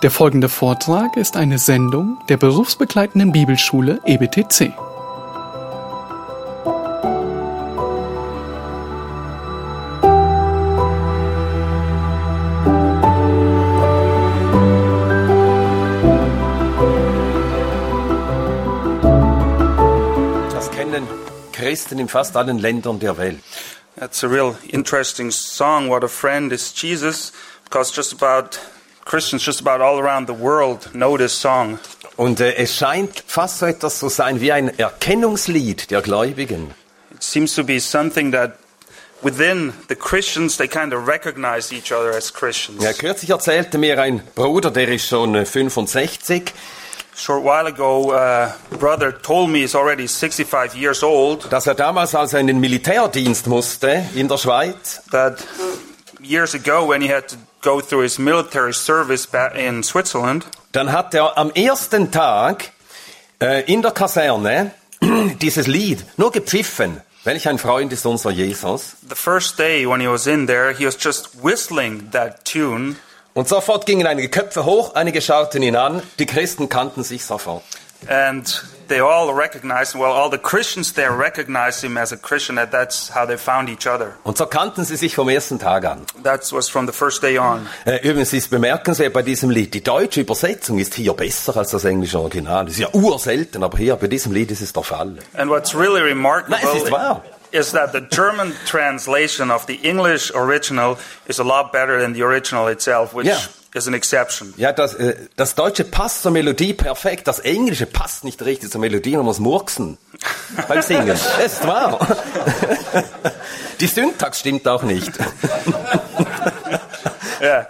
Der folgende Vortrag ist eine Sendung der berufsbegleitenden Bibelschule EBTC. Das kennen Christen in fast allen Ländern der Welt. That's a real interesting song, What a Friend is Jesus, because just about Christians just about all around the world know this song. Und äh, es scheint fast so etwas zu sein wie ein Erkennungslied der Gläubigen. It seems to be something that within the Christians they kind of recognize each other as Christians. Ja, kürzlich erzählte mir ein Bruder, der ist schon äh, 65, Short while ago, uh, brother told me he's already 65 years old. dass er damals, als er in den Militärdienst musste in der Schweiz, That years ago, when he had to go through his military service in Switzerland, dann hat er am ersten Tag äh, in der Kaserne dieses Lied nur gepfiffen. Welch ein Freund ist unser Jesus. the first day when he was in there, he was just whistling that tune. Und sofort gingen einige Köpfe hoch, einige schauten ihn an, die Christen kannten sich sofort. And they all recognized, well, all the Christians there recognized him as a Christian, and that's how they found each other. Und so kannten sie sich vom ersten Tag an. That was from the first day on. Äh, übrigens ist bemerkenswert bei diesem Lied, die deutsche Übersetzung ist hier besser als das englische Original. Das ist ja urselten, aber hier bei diesem Lied ist es der Fall. And what's really remarkable Nein, es ist wahr. is that the German translation of the English original is a lot better than the original itself, which Yeah. Is an exception. Ja, das, äh, das Deutsche passt zur Melodie perfekt, das Englische passt nicht richtig zur Melodie, man muss murksen beim Singen. Das ist wahr. Die Syntax stimmt auch nicht. Yeah.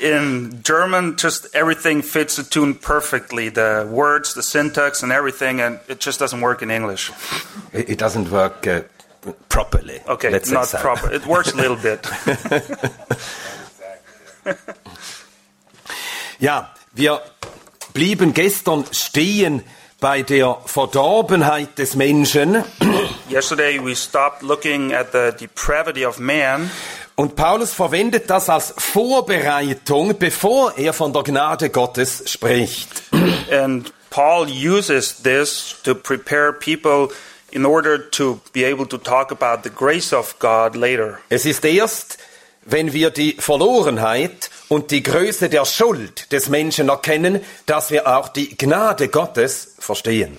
In German, just everything fits the tune perfectly. The words, the syntax, and everything, and it just doesn't work in English. It it doesn't work uh, properly. Okay, not so. proper. It works a little bit. Ja, wir blieben gestern stehen bei der Verdorbenheit des Menschen. Yesterday, we stopped looking at the depravity of man, Und Paulus verwendet das als Vorbereitung, bevor er von der Gnade Gottes spricht. and Paul uses this to prepare people in order to be able to talk about the grace of God later. Es ist erst, wenn wir die Verlorenheit und die Größe der Schuld des Menschen erkennen, dass wir auch die Gnade Gottes verstehen.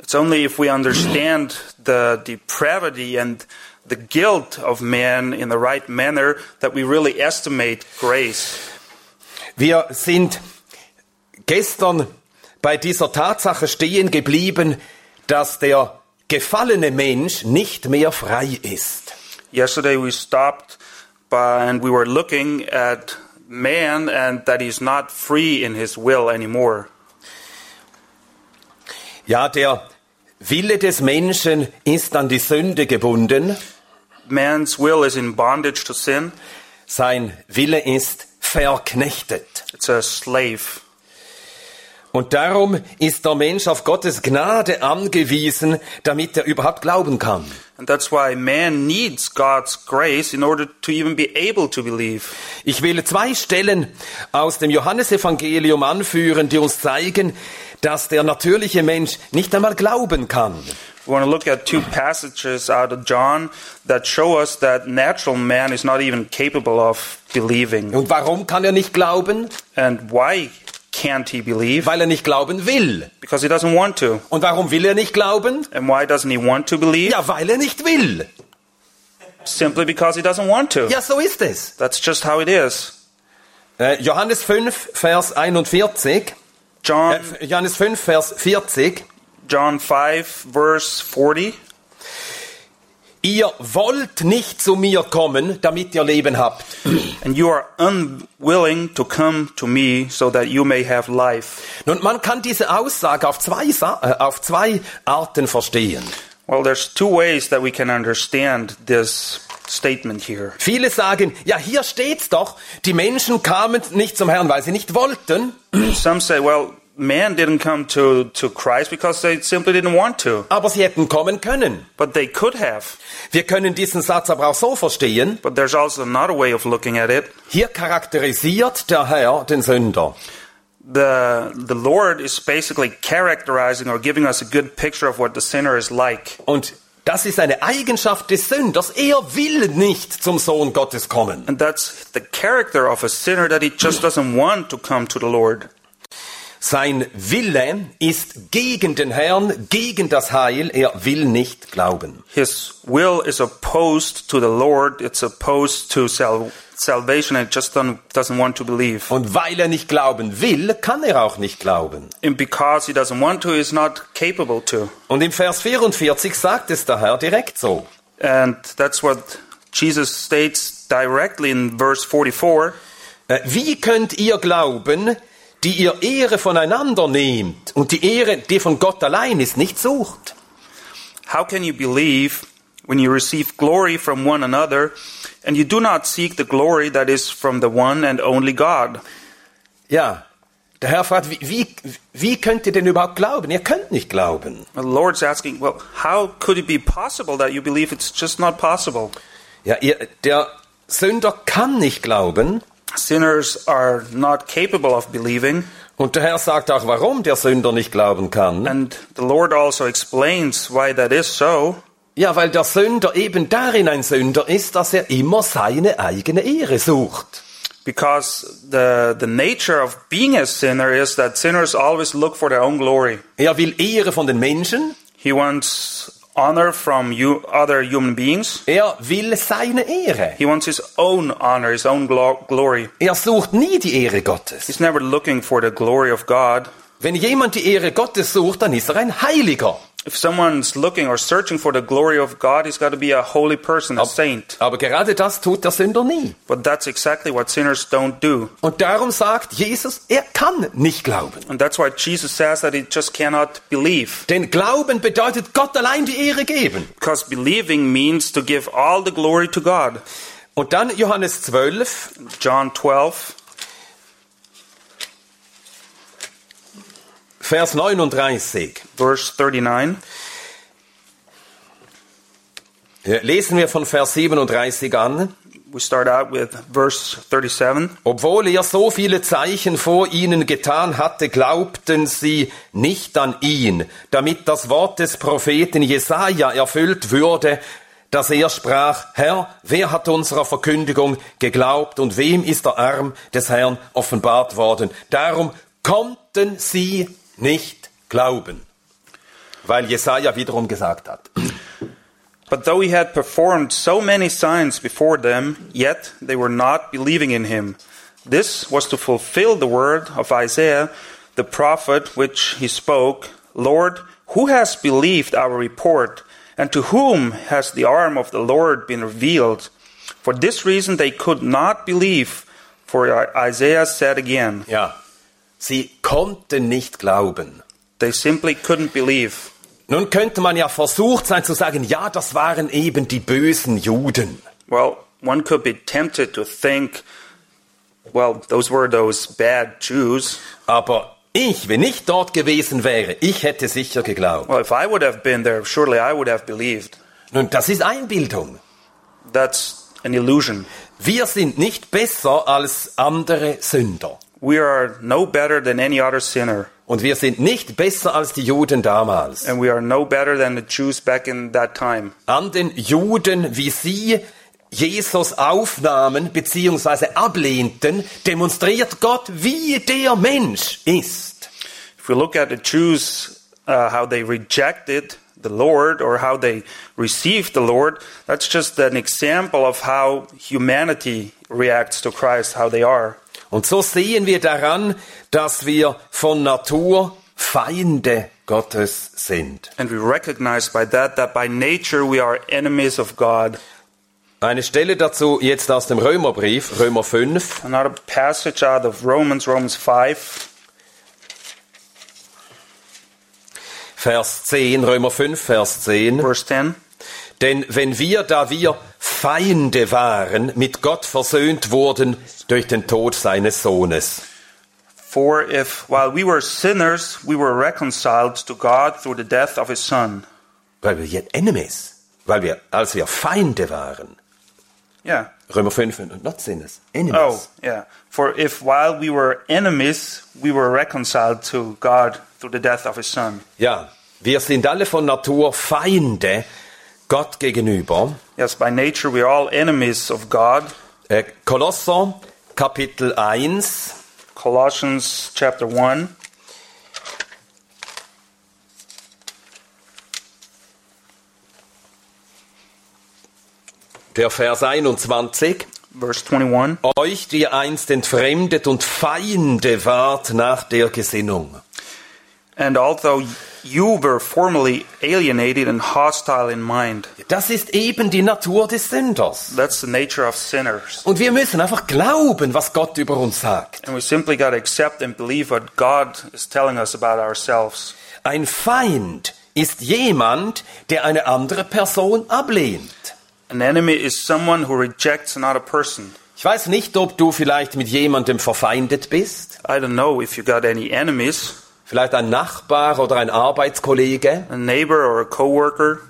It's only if we understand the depravity and the guilt of man in the right manner that we really estimate grace. Wir sind gestern bei dieser Tatsache stehen geblieben, dass der gefallene Mensch nicht mehr frei ist. Yesterday we stopped Uh, and we were looking at man and that he's not free in his will anymore. Ja, der Wille des Menschen ist an die Sünde gebunden. Man's will is in bondage to sin. Sein Wille ist verknechtet. It's a slave. Und darum ist der Mensch auf Gottes Gnade angewiesen, damit er überhaupt glauben kann. And that's why man needs God's grace in order to even be able to believe. Ich will zwei Stellen aus dem Johannesevangelium anführen, die uns zeigen, dass der natürliche Mensch nicht einmal glauben kann. We want to look at two passages out of John that show us that natural man is not even capable of believing. Und warum kann er nicht glauben? And why can't he believe? Weil er nicht glauben will. Because he doesn't want to. Und warum will er nicht glauben? And why doesn't he want to believe? Ja, weil er nicht will. Simply because he doesn't want to. Ja, so ist es. That's just how it is. Äh, Johannes 5, Vers 41. John Äh, Johannes 5, Vers 40. John 5 verse 40. Ihr wollt nicht zu mir kommen, damit ihr Leben habt. And you are unwilling to come to me so that you may have life. Nun, man kann diese Aussage auf zwei, äh, auf zwei Arten verstehen. Well, there's two ways that we can understand this statement here. Viele sagen, ja, hier steht's doch, die Menschen kamen nicht zum Herrn, weil sie nicht wollten, Some say, well, man didn't come to, to Christ because they simply didn't want to. aber sie hätten kommen können. But they could have. Wir können diesen Satz aber auch so verstehen, But there's also another way of looking at it. hier charakterisiert der Herr den Sünder. the the Lord is basically characterizing or giving us a good picture of what the sinner is like. Und das ist eine Eigenschaft des Sünders. Er will nicht zum Sohn Gottes kommen. And that's the character of a sinner that he just doesn't want to come to the Lord. Sein Wille ist gegen den Herrn, gegen das Heil. Er will nicht glauben. His will is opposed to the Lord. It's opposed to sal- salvation. and It just doesn't want to believe. Und weil er nicht glauben will, kann er auch nicht glauben. And because he doesn't want to, he's not capable to. Und im Vers 44 sagt es der Herr direkt so. And that's what Jesus states directly in verse 44. Äh, Wie könnt ihr glauben, die ihr Ehre voneinander nehmt und die Ehre, die von Gott allein ist, nicht sucht? How can you believe when you receive glory from one another and you do not seek the glory that is from the one and only God? Ja, der Herr fragt, wie, wie, wie könnt ihr denn überhaupt glauben? Ihr könnt nicht glauben. The Lord's asking, well, how could it be possible that you believe it's just not possible? Ja, ihr, der Sünder kann nicht glauben. Sinners are not capable of believing, Und der Herr sagt auch, warum der Sünder nicht glauben kann. and the Lord also explains why that is so. Ja, weil der Sünder eben darin ein Sünder ist, dass er immer seine eigene Ehre sucht. Because the, the nature of being a sinner is that sinners always look for their own glory. Er will Ehre von den Menschen, He wants honor from you, other human beings. er will seine Ehre. He wants his own honor, his own glo- glory. Er sucht nie die Ehre Gottes. He's never looking for the glory of God. Wenn jemand die Ehre Gottes sucht, dann ist er ein Heiliger. If someone's looking or searching for the glory of God, he's got to be a holy person, a saint. Aber gerade das tut der Sünder nie. But that's exactly what sinners don't do. Und darum sagt Jesus, er kann nicht glauben. And that's why Jesus says that he just cannot believe. Denn Glauben bedeutet Gott allein die Ehre geben. Because believing means to give all the glory to God. Und dann Johannes 12, John 12, Vers 39. verse 39. Ja, Lesen wir von Vers 37 an. We start out with verse 37. Obwohl er so viele Zeichen vor ihnen getan hatte, glaubten sie nicht an ihn, damit das Wort des Propheten Jesaja erfüllt würde, dass er sprach, Herr, wer hat unserer Verkündigung geglaubt und wem ist der Arm des Herrn offenbart worden? Darum konnten sie nicht glauben. Weil Jesaja wiederum gesagt hat. But though he had performed so many signs before them, yet they were not believing in him. This was to fulfill the word of Isaiah, the prophet, which he spoke Lord, who has believed our report? And to whom has the arm of the Lord been revealed? For this reason they could not believe, for Isaiah said again, Ja, sie konnten nicht glauben. They simply couldn't believe. Nun könnte man ja versucht sein zu sagen, ja, das waren eben die bösen Juden. Well, one could be tempted to think, well, those were those bad Jews. Aber ich, wenn ich dort gewesen wäre, ich hätte sicher geglaubt. Well, if I would have been there, surely I would have believed. Nun, das ist Einbildung. That's an illusion. Wir sind nicht besser als andere Sünder. We are no better than any other sinner, Und wir sind nicht besser als die Juden damals. and we are no better than the Jews back in that time. An den Juden, wie sie Jesus aufnahmen bzw. ablehnten, demonstriert Gott, wie der Mensch ist. If we look at the Jews, uh, how they rejected the Lord or how they received the Lord, that's just an example of how humanity reacts to Christ, how they are. Und so sehen wir daran, dass wir von Natur Feinde Gottes sind. And we recognize by that that by nature we are enemies of God. Eine Stelle dazu jetzt aus dem Römerbrief, Römer 5, Another passage out of Romans, Romans 5, Vers 10, Römer 5, Vers 10. verse 10. Denn wenn wir, da wir Feinde waren, mit Gott versöhnt wurden durch den Tod seines Sohnes. For if while we were sinners, we were reconciled to God through the death of his Son. Weil wir jetzt Enemies, weil wir, als wir Feinde waren. Yeah. Römer 5, not sinners, enemies. Oh, yeah. For if while we were enemies, we were reconciled to God through the death of his son. Ja, wir sind alle von Natur Feinde Gott gegenüber. Yes, by nature we are all enemies of God. Äh, Kolosser Kapitel 1, Colossians chapter 1. der Vers 21. Verse 21. Euch, die einst entfremdet und Feinde wart nach der Gesinnung. Das ist eben die Natur des Sünders. that's the nature of sinners. Und wir müssen einfach glauben, was Gott über uns sagt. And we simply got to accept and believe what God is telling us about ourselves. Ein Feind ist jemand, der eine andere Person ablehnt. An enemy is someone who rejects another person. Ich weiß nicht, ob du vielleicht mit jemandem verfeindet bist. I don't know if you got any enemies, Vielleicht ein Nachbar oder ein Arbeitskollege. a neighbor or a coworker.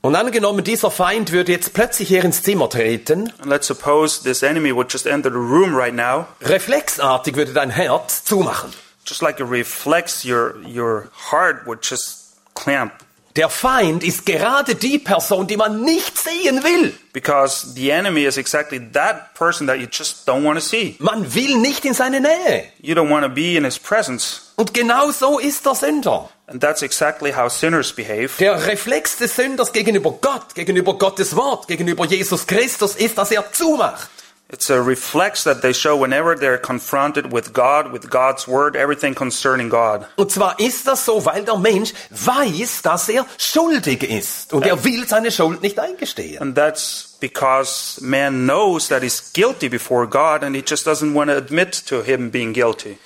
Und angenommen, dieser Feind würde jetzt plötzlich hier ins Zimmer treten. And let's suppose this enemy would just enter the room right now, Reflexartig würde dein Herz zumachen. just like a reflex, your your heart would just clamp Der Feind ist gerade die Person, die man nicht sehen will. because the enemy is exactly that person that you just don't want to see. Man will nicht in seine Nähe. You don't want to be in his presence. Und genau so ist der Sünder. And that's exactly how sinners behave. Der Reflex des Sünders gegenüber Gott, gegenüber Gottes Wort, gegenüber Jesus Christus ist, dass er zumacht. It's a reflex that they show whenever they're confronted with God, with God's word, everything concerning God. Und zwar ist das so, weil der Mensch weiß, dass er schuldig ist. Und er will seine Schuld nicht eingestehen. And that's because man knows that he's guilty before God and he just doesn't want to admit to him being guilty.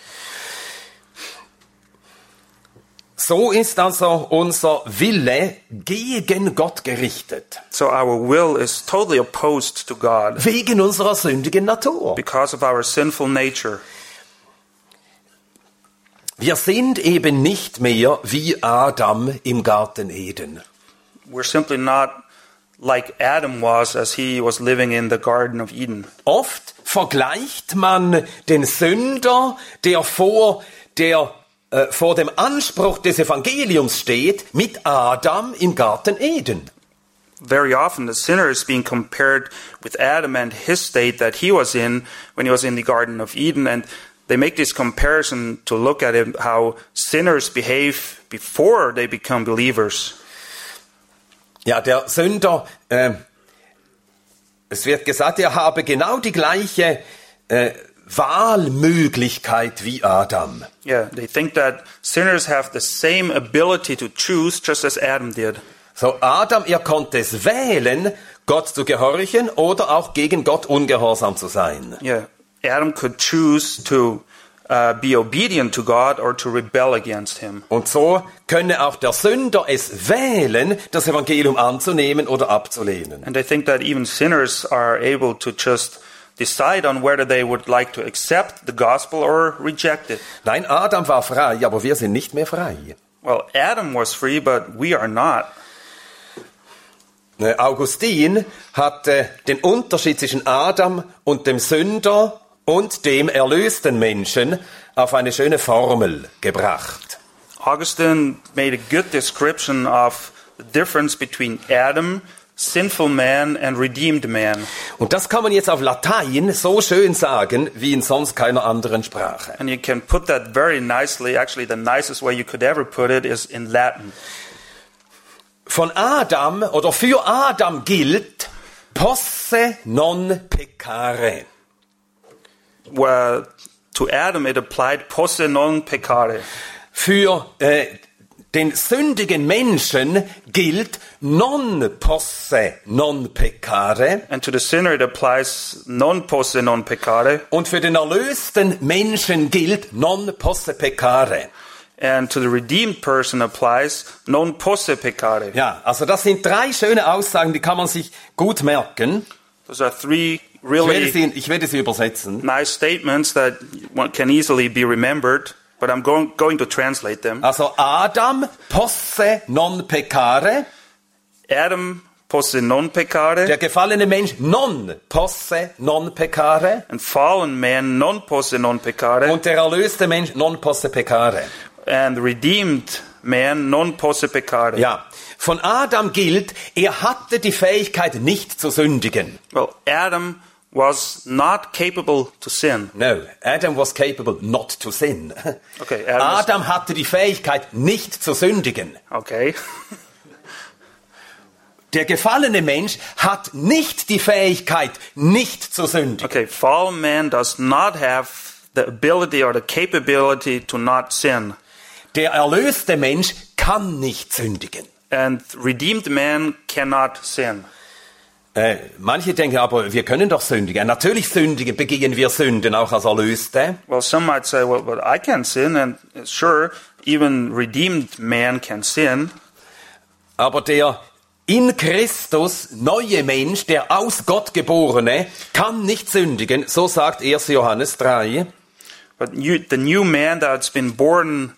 So ist also unser Wille gegen Gott gerichtet. So our will is totally opposed to God Wegen unserer sündigen Natur. because of our sinful nature. Wir sind eben nicht mehr wie Adam im Garten Eden. We're simply not like Adam was as he was living in the Garden of Eden. Oft vergleicht man den Sünder, der vor, der, äh, vor dem Anspruch des Evangeliums steht, mit Adam im Garten Eden. Very often, the sinner is being compared with Adam and his state that he was in when he was in the Garden of Eden. And they make this comparison to look at it, how sinners behave before they become believers. Ja, der Sünder, äh, es wird gesagt, er habe genau die gleiche äh, Wahlmöglichkeit wie Adam. Yeah, they think that sinners have the same ability to choose just as Adam did. So, Adam, er konnte es wählen, Gott zu gehorchen oder auch gegen Gott ungehorsam zu sein. Yeah, Adam could choose to uh, be obedient to God or to rebel against him. Und so könne auch der Sünder es wählen, das Evangelium anzunehmen oder abzulehnen. And they think that even sinners are able to just decide on whether they would like to accept the gospel or reject it. Nein, Adam war frei, aber wir sind nicht mehr frei. Well, Adam was free, but we are not. Äh, Augustin hat äh, den Unterschied zwischen Adam und dem Sünder und dem erlösten Menschen auf eine schöne Formel gebracht. Augustine made a good description of the difference between Adam, sinful man, and redeemed man. Und das kann man jetzt auf Latein so schön sagen, wie in sonst keiner anderen Sprache. And you can put that very nicely. Actually, the nicest way you could ever put it is in Latin. Von Adam oder für Adam gilt posse non peccare. Well, to Adam, it applied posse non peccare. Für äh, den sündigen Menschen gilt non posse non peccare. And to the sinner, it applies non posse non peccare. Und für den erlösten Menschen gilt non posse peccare. And to the redeemed person applies non posse peccare. Ja, also das sind drei schöne Aussagen, die kann man sich gut merken. Those are three Ich werde really sie, ich werde sie übersetzen. nice statements that one can easily be remembered, but I'm going, going to translate them. Also Adam posse non peccare. Adam posse non peccare, Der gefallene Mensch non posse non peccare and fallen man non posse non peccare, und der erlöste Mensch non posse peccare. and redeemed man non posse peccare. Ja, von Adam gilt, er hatte die Fähigkeit nicht zu sündigen. Well, Adam was not capable to sin. No, Adam was capable not to sin. Okay, Adam Adam hatte die Fähigkeit nicht zu sündigen. Okay. Der gefallene Mensch hat nicht die Fähigkeit nicht zu sündigen. Okay, fallen man does not have the ability or the capability to not sin. Der erlöste Mensch kann nicht sündigen. And redeemed man cannot sin. Äh, manche denken aber, wir können doch sündigen. Natürlich sündigen, begehen wir Sünden auch als Erlöste. Well, some might say, well, but I can sin, and sure, even redeemed man can sin. Aber der in Christus neue Mensch, der aus Gott geborene, kann nicht sündigen. So sagt 1. Johannes 3. But you, the new man that's been born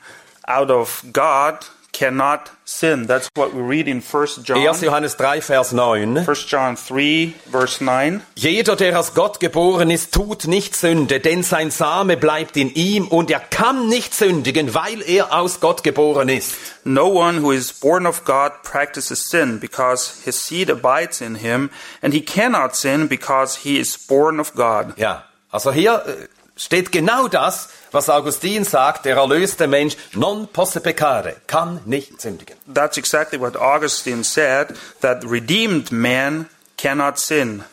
out of God cannot sin. That's what we read in 1 John. 1. Johannes 3, Vers 9. 1 John 3, verse 9. Jeder, der aus Gott geboren ist, tut nicht Sünde, denn sein Same bleibt in ihm und er kann nicht sündigen, weil er aus Gott geboren ist. No one who is born of God practices sin because his seed abides in him, and he cannot sin because he is born of God. Ja, also hier äh, steht genau das, was Augustin sagt, der erlöste Mensch non posse peccare, kann nicht sündigen. That's exactly what Augustine said, that redeemed man cannot sin.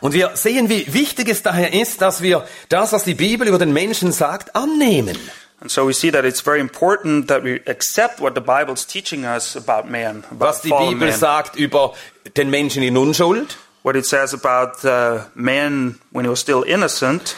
Und wir sehen, wie wichtig es daher ist, dass wir das, was die Bibel über den Menschen sagt, annehmen. And so we see that it's very important that we accept what the Bible is teaching us about man, about Was die Bibel man. sagt über den Menschen in Unschuld, what it says about uh, man when he was still innocent,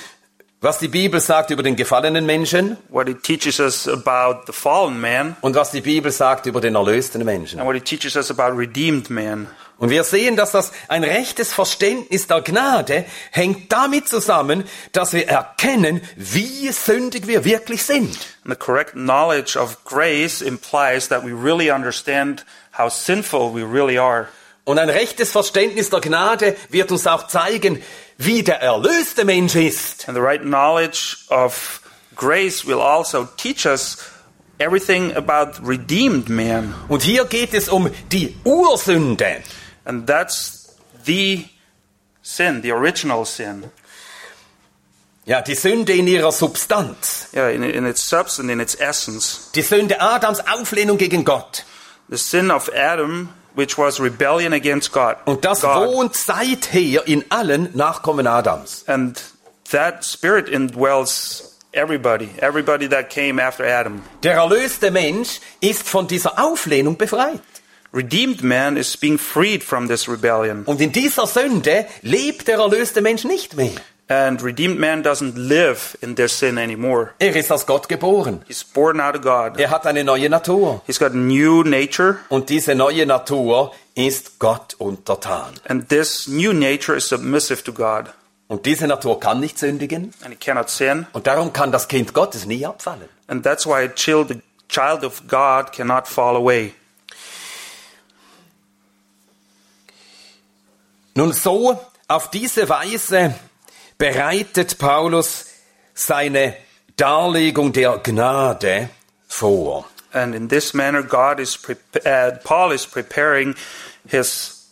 was die Bibel sagt über den gefallenen Menschen what it teaches us about the fallen man, und was die Bibel sagt über den erlösten Menschen. and what it teaches us about redeemed man. Und wir sehen, dass das ein rechtes Verständnis der Gnade hängt damit zusammen, dass wir erkennen, wie sündig wir wirklich sind. And the correct knowledge of grace implies that we really understand how sinful we really are. Und ein rechtes Verständnis der Gnade wird uns auch zeigen, wie der erlöste Mensch ist. And the right knowledge of grace will also teach us everything about redeemed man. Und hier geht es um die Ursünde. And that's the sin, the original sin. Ja, die Sünde in ihrer Substanz. Yeah, in, in its substance, in its essence. Die Sünde Adams Auflehnung gegen Gott. The sin of Adam, which was rebellion against God. Und das God. wohnt seither in allen Nachkommen Adams. And that spirit indwells everybody, everybody that came after Adam. Der erlöste Mensch ist von dieser Auflehnung befreit. Redeemed man is being freed from this rebellion. Und in dieser Sünde lebt der erlöste Mensch nicht mehr. And redeemed man doesn't live in this sin anymore. Er ist aus Gott geboren. He's born out of God. Er hat eine neue Natur. He's got a new nature, Und diese neue Natur ist Gott untertan. and this new nature is submissive to God. Und diese Natur kann nicht sündigen. And he cannot sin. Und darum kann das Kind Gottes nie abfallen. And that's why a child, child of God cannot fall away. Nun so, auf diese Weise bereitet Paulus seine Darlegung der Gnade vor. And in this manner, God is uh, Paul is preparing his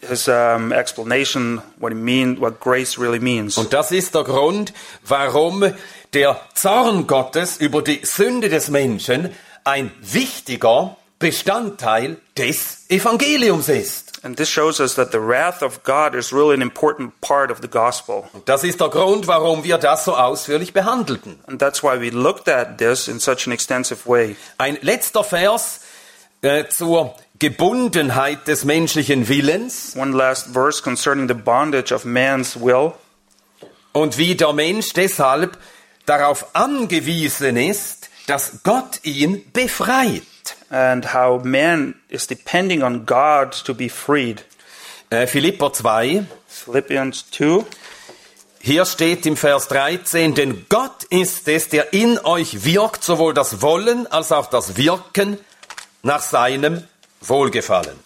his um, explanation what it mean, what grace really means. Und das ist der Grund, warum der Zorn Gottes über die Sünde des Menschen ein wichtiger Bestandteil des Evangeliums ist. And this shows us that the wrath of God is really an important part of the gospel. Und das ist der Grund, warum wir das so ausführlich behandelten. And that's why we looked at this in such an extensive way. Ein letzter Vers äh, zur Gebundenheit des menschlichen Willens One last verse concerning the bondage of man's will und wie der Mensch deshalb darauf angewiesen ist, dass Gott ihn befreit. And how man is depending on God to be freed. Äh, Philipper 2, Philippians 2. hier steht im Vers 13, denn Gott ist es, der in euch wirkt, sowohl das Wollen als auch das Wirken nach seinem Wohlgefallen.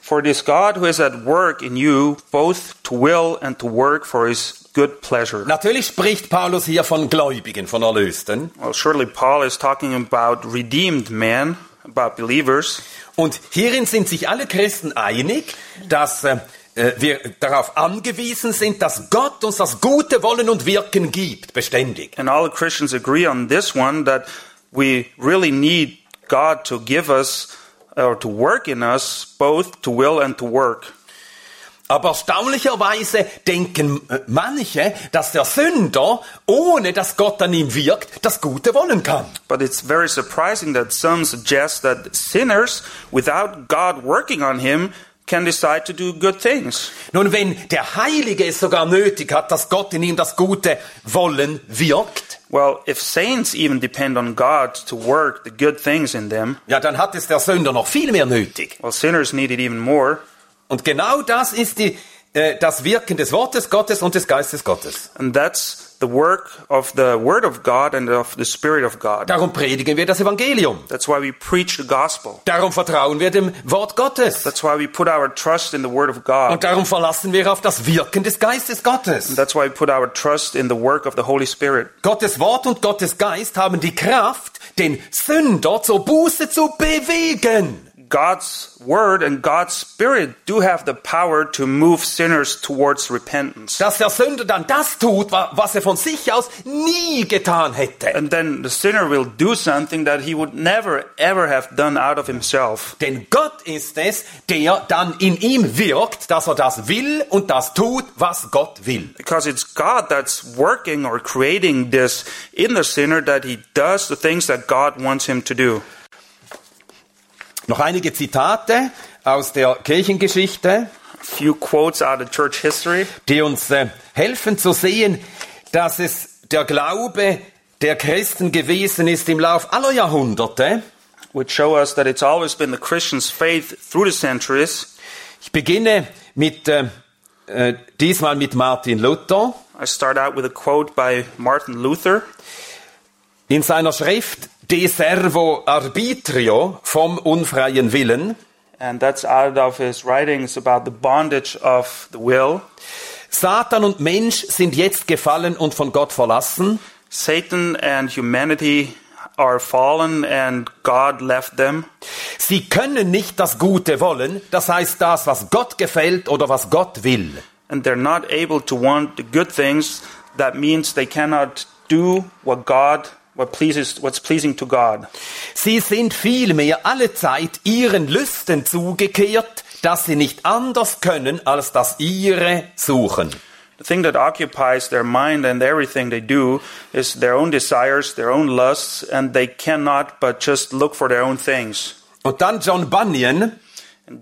For it is God who is at work in you, both to will and to work for his good pleasure. Natürlich spricht Paulus hier von Gläubigen, von Erlösten. Well, surely Paul is talking about redeemed men, about believers. Und hierin sind sich alle Christen einig, dass äh, äh, wir darauf angewiesen sind, dass Gott uns das gute Wollen und Wirken gibt, beständig. And all Christians agree on this one that we really need God to give us or to work in us both to will and to work. Aber erstaunlicherweise denken äh, manche, dass der Sünder, ohne dass Gott an ihm wirkt, das Gute wollen kann. But it's very surprising that some suggest that sinners, without God working on him, can decide to do good things. Nun, wenn der Heilige es sogar nötig hat, dass Gott in ihm das gute Wollen wirkt, Well, if saints even depend on God to work the good things in them, ja, dann hat es der Sünder noch viel mehr nötig. well, sinners need it even more. Und genau das ist die, äh, das Wirken des Wortes Gottes und des Geistes Gottes. And that's the work of the Word of God and of the Spirit of God. Darum predigen wir das Evangelium. That's why we preach the gospel. Darum vertrauen wir dem Wort Gottes. That's why we put our trust in the Word of God. Und darum verlassen wir auf das Wirken des Geistes Gottes. That's why we put our trust in the work of the Holy Spirit. Gottes Wort und Gottes Geist haben die Kraft, den Sünder zur Buße zu bewegen. God's Word and God's Spirit do have the power to move sinners towards repentance. Dass der Sünder dann das tut, wa- was er von sich aus nie getan hätte. And then the sinner will do something that he would never ever have done out of himself. Denn Gott ist es, der dann in ihm wirkt, dass er das will und das tut, was Gott will. Because it's God that's working or creating this in the sinner that he does the things that God wants him to do. Noch einige Zitate aus der Kirchengeschichte, few quotes out of church history die uns äh, helfen zu sehen, dass es der Glaube der Christen gewesen ist im Lauf aller Jahrhunderte. which show us that it's always been the Christian's faith through the centuries. Ich beginne mit äh, äh, diesmal mit Martin Luther. I start out with a quote by Martin Luther. In seiner Schrift De Servo Arbitrio vom unfreien Willen And that's out of his writings about the bondage of the will. Satan und Mensch sind jetzt gefallen und von Gott verlassen. Satan and humanity are fallen and God left them. Sie können nicht das Gute wollen, das heißt das, was Gott gefällt oder was Gott will. And they're not able to want the good things. That means they cannot do what God, what pleases, what's pleasing to God. Sie sind vielmehr alle Zeit ihren Lüsten zugekehrt, dass sie nicht anders können, als das ihre suchen. The thing that occupies their mind and everything they do is their own desires, their own lusts, and they cannot but just look for their own things. Und dann John Bunyan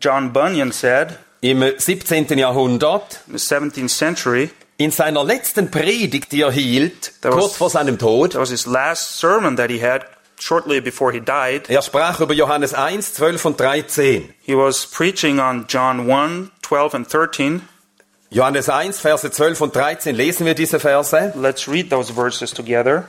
John Bunyan said im 17. Jahrhundert in the 17th century, in seiner letzten Predigt, die er hielt, was- kurz vor seinem Tod, that was his last sermon that he had shortly before he died. er sprach über Johannes 1, 12 und 13. He was preaching on John 1, 12 and 13. Johannes 1, Verse 12 und 13, lesen wir diese Verse. Let's read those verses together.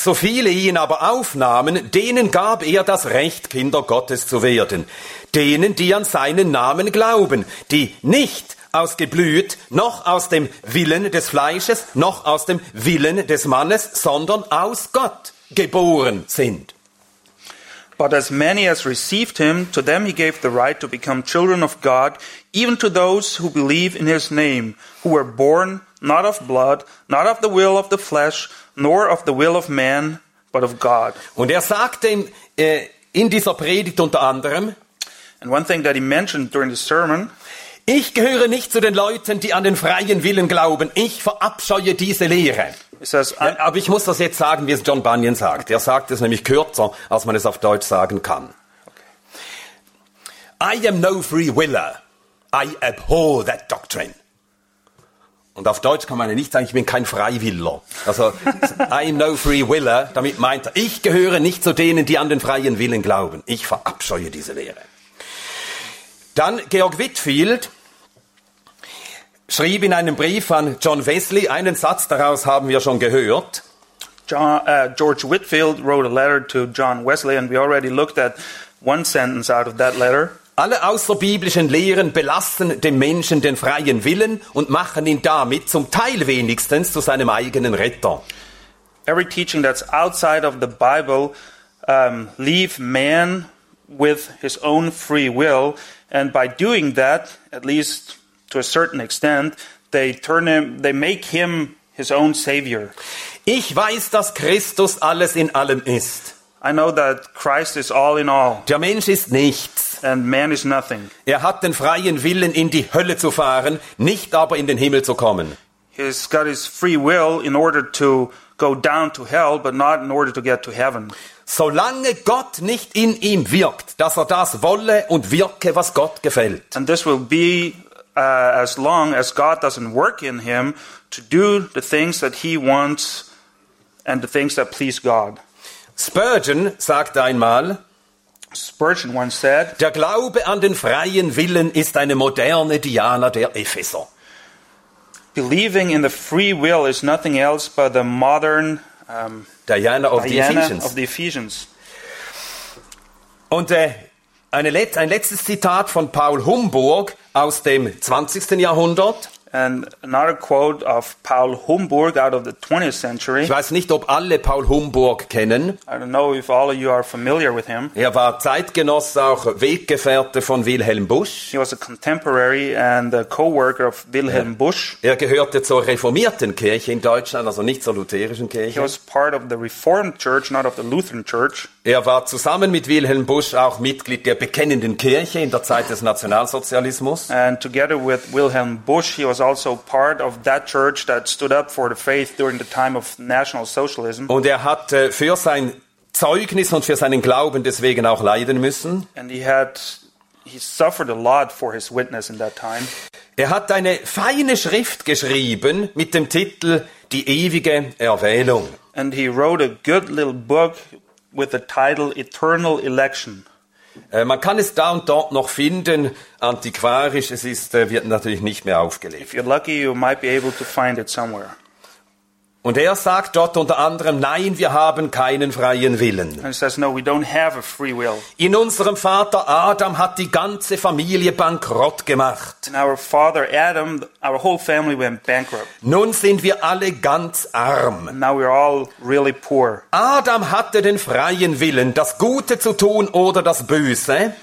So viele ihn aber aufnahmen, denen gab er das Recht, Kinder Gottes zu werden. Denen, die an seinen Namen glauben, die nicht aus Geblüt, noch aus dem Willen des Fleisches, noch aus dem Willen des Mannes, sondern aus Gott geboren sind. But as many as received him, to them he gave the right to become children of God, even to those who believe in his name, who were born not of blood, not of the will of the flesh, nor of the will of man, but of God. Und er sagte in, äh, in dieser Predigt unter anderem, And one thing that he mentioned during the sermon, ich gehöre nicht zu den Leuten, die an den freien Willen glauben. Ich verabscheue diese Lehre. says, Ja, aber ich muss das jetzt sagen, wie es John Bunyan sagt. Er sagt es nämlich kürzer, als man es auf Deutsch sagen kann. I am no free willer. I abhor that doctrine. Und auf Deutsch kann man ja nicht sagen, ich bin kein Freiwiller. Also, I am no free willer, damit meint er, ich gehöre nicht zu denen, die an den freien Willen glauben. Ich verabscheue diese Lehre. Dann Georg Whitfield schrieb in einem Brief an John Wesley, einen Satz daraus haben wir schon gehört. John, uh, George Whitfield wrote a letter to John Wesley, and we already looked at one sentence out of that letter. Alle außerbiblischen Lehren belassen dem Menschen den freien Willen und machen ihn damit zum Teil wenigstens zu seinem eigenen Retter. Every teaching that's outside of the Bible um, leave man with his own free will, and by doing that, at least to a certain extent, they turn him, they make him his own savior. Ich weiß, dass Christus alles in allem ist. I know that Christ is all in all, Der Mensch ist nichts. and man is nothing. Er hat den freien Willen, in die Hölle zu fahren, nicht aber in den Himmel zu kommen. He's got his free will in order to go down to hell, but not in order to get to heaven. Solange Gott nicht in ihm wirkt, dass er das wolle und wirke, was Gott gefällt. And this will be uh, as long as God doesn't work in him to do the things that he wants and the things that please God. Spurgeon sagte einmal, Spurgeon once said, der Glaube an den freien Willen ist eine moderne Diana der Epheser. Believing in the free will is nothing else but the modern um, Diana of the Diana Ephesians. of the Ephesians. Und äh, eine Let ein letztes Zitat von Paul Humburg aus dem 20. Jahrhundert. And another quote of Paul Humburg out of the 20th century. Ich weiß nicht, ob alle Paul Humburg kennen. I don't know if all of you are familiar with him. Er war Zeitgenosse, auch Weggefährte von Wilhelm Busch. He was a contemporary and a co-worker of Wilhelm Busch. Er gehörte zur reformierten Kirche in Deutschland, also nicht zur lutherischen He Kirche. was part of the Reformed Church, not of the Lutheran Church. Er war zusammen mit Wilhelm Busch auch Mitglied der bekennenden Kirche in der Zeit des Nationalsozialismus. And together with Wilhelm Busch, he was also part of that church that stood up for the faith during the time of National Socialism. Und er hat äh, für sein Zeugnis und für seinen Glauben deswegen auch leiden müssen. And he had he suffered a lot for his witness in that time. Er hat eine feine Schrift geschrieben mit dem Titel Die ewige Erwählung. And he wrote a good little book with the title Eternal Election. Äh, man kann es da und dort noch finden, antiquarisch, es ist, äh, wird natürlich nicht mehr aufgelegt. If you're lucky, you might be able to find it somewhere. Und er sagt dort unter anderem, nein, wir haben keinen freien Willen. Says, no, we don't have a free will. In unserem Vater Adam hat die ganze Familie bankrott gemacht. Our father Adam, our whole family went bankrupt. Nun sind wir alle ganz arm. And now we're all really poor. Adam hatte den freien Willen, das Gute zu tun oder das Böse.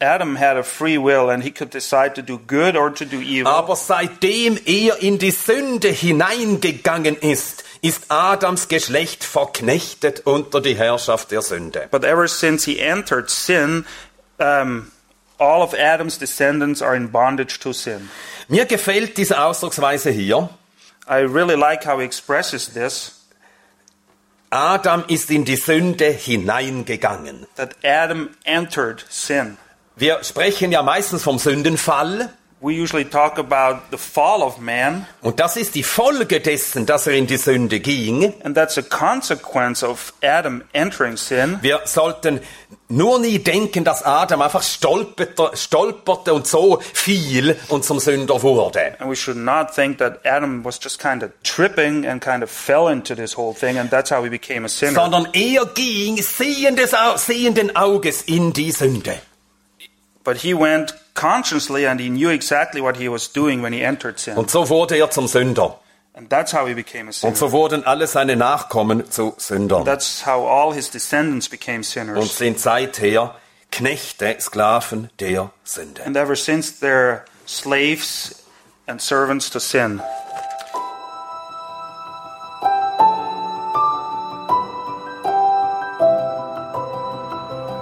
Adam had a free will and he could decide to do good or to do evil. Aber seitdem er in die Sünde hineingegangen ist, ist Adams Geschlecht verknechtet unter die Herrschaft der Sünde. But ever since he entered sin, um, all of Adam's descendants are in bondage to sin. Mir gefällt diese Ausdrucksweise hier. I really like how he expresses this Adam ist in die Sünde hineingegangen. that Adam entered sin. Wir sprechen ja meistens vom Sündenfall. We usually talk about the fall of man, Und das ist die Folge dessen, dass er in die Sünde ging. and that's a consequence of Adam entering sin. Wir sollten nur nie denken, dass Adam einfach stolperte, stolperte und so fiel und zum Sünder wurde. And we should not think that Adam was just kind of tripping and kind of fell into this whole thing, and that's how he became a sinner. Sondern er ging sehendes, sehenden Auges in die Sünde. Und so wurde er zum Sünder. And that's how he became a sinner. Und so wurden alle seine Nachkommen zu Sündern. That's how all his descendants became Und sind seither Knechte, Sklaven der Sünde. And ever since they're slaves and servants to sin.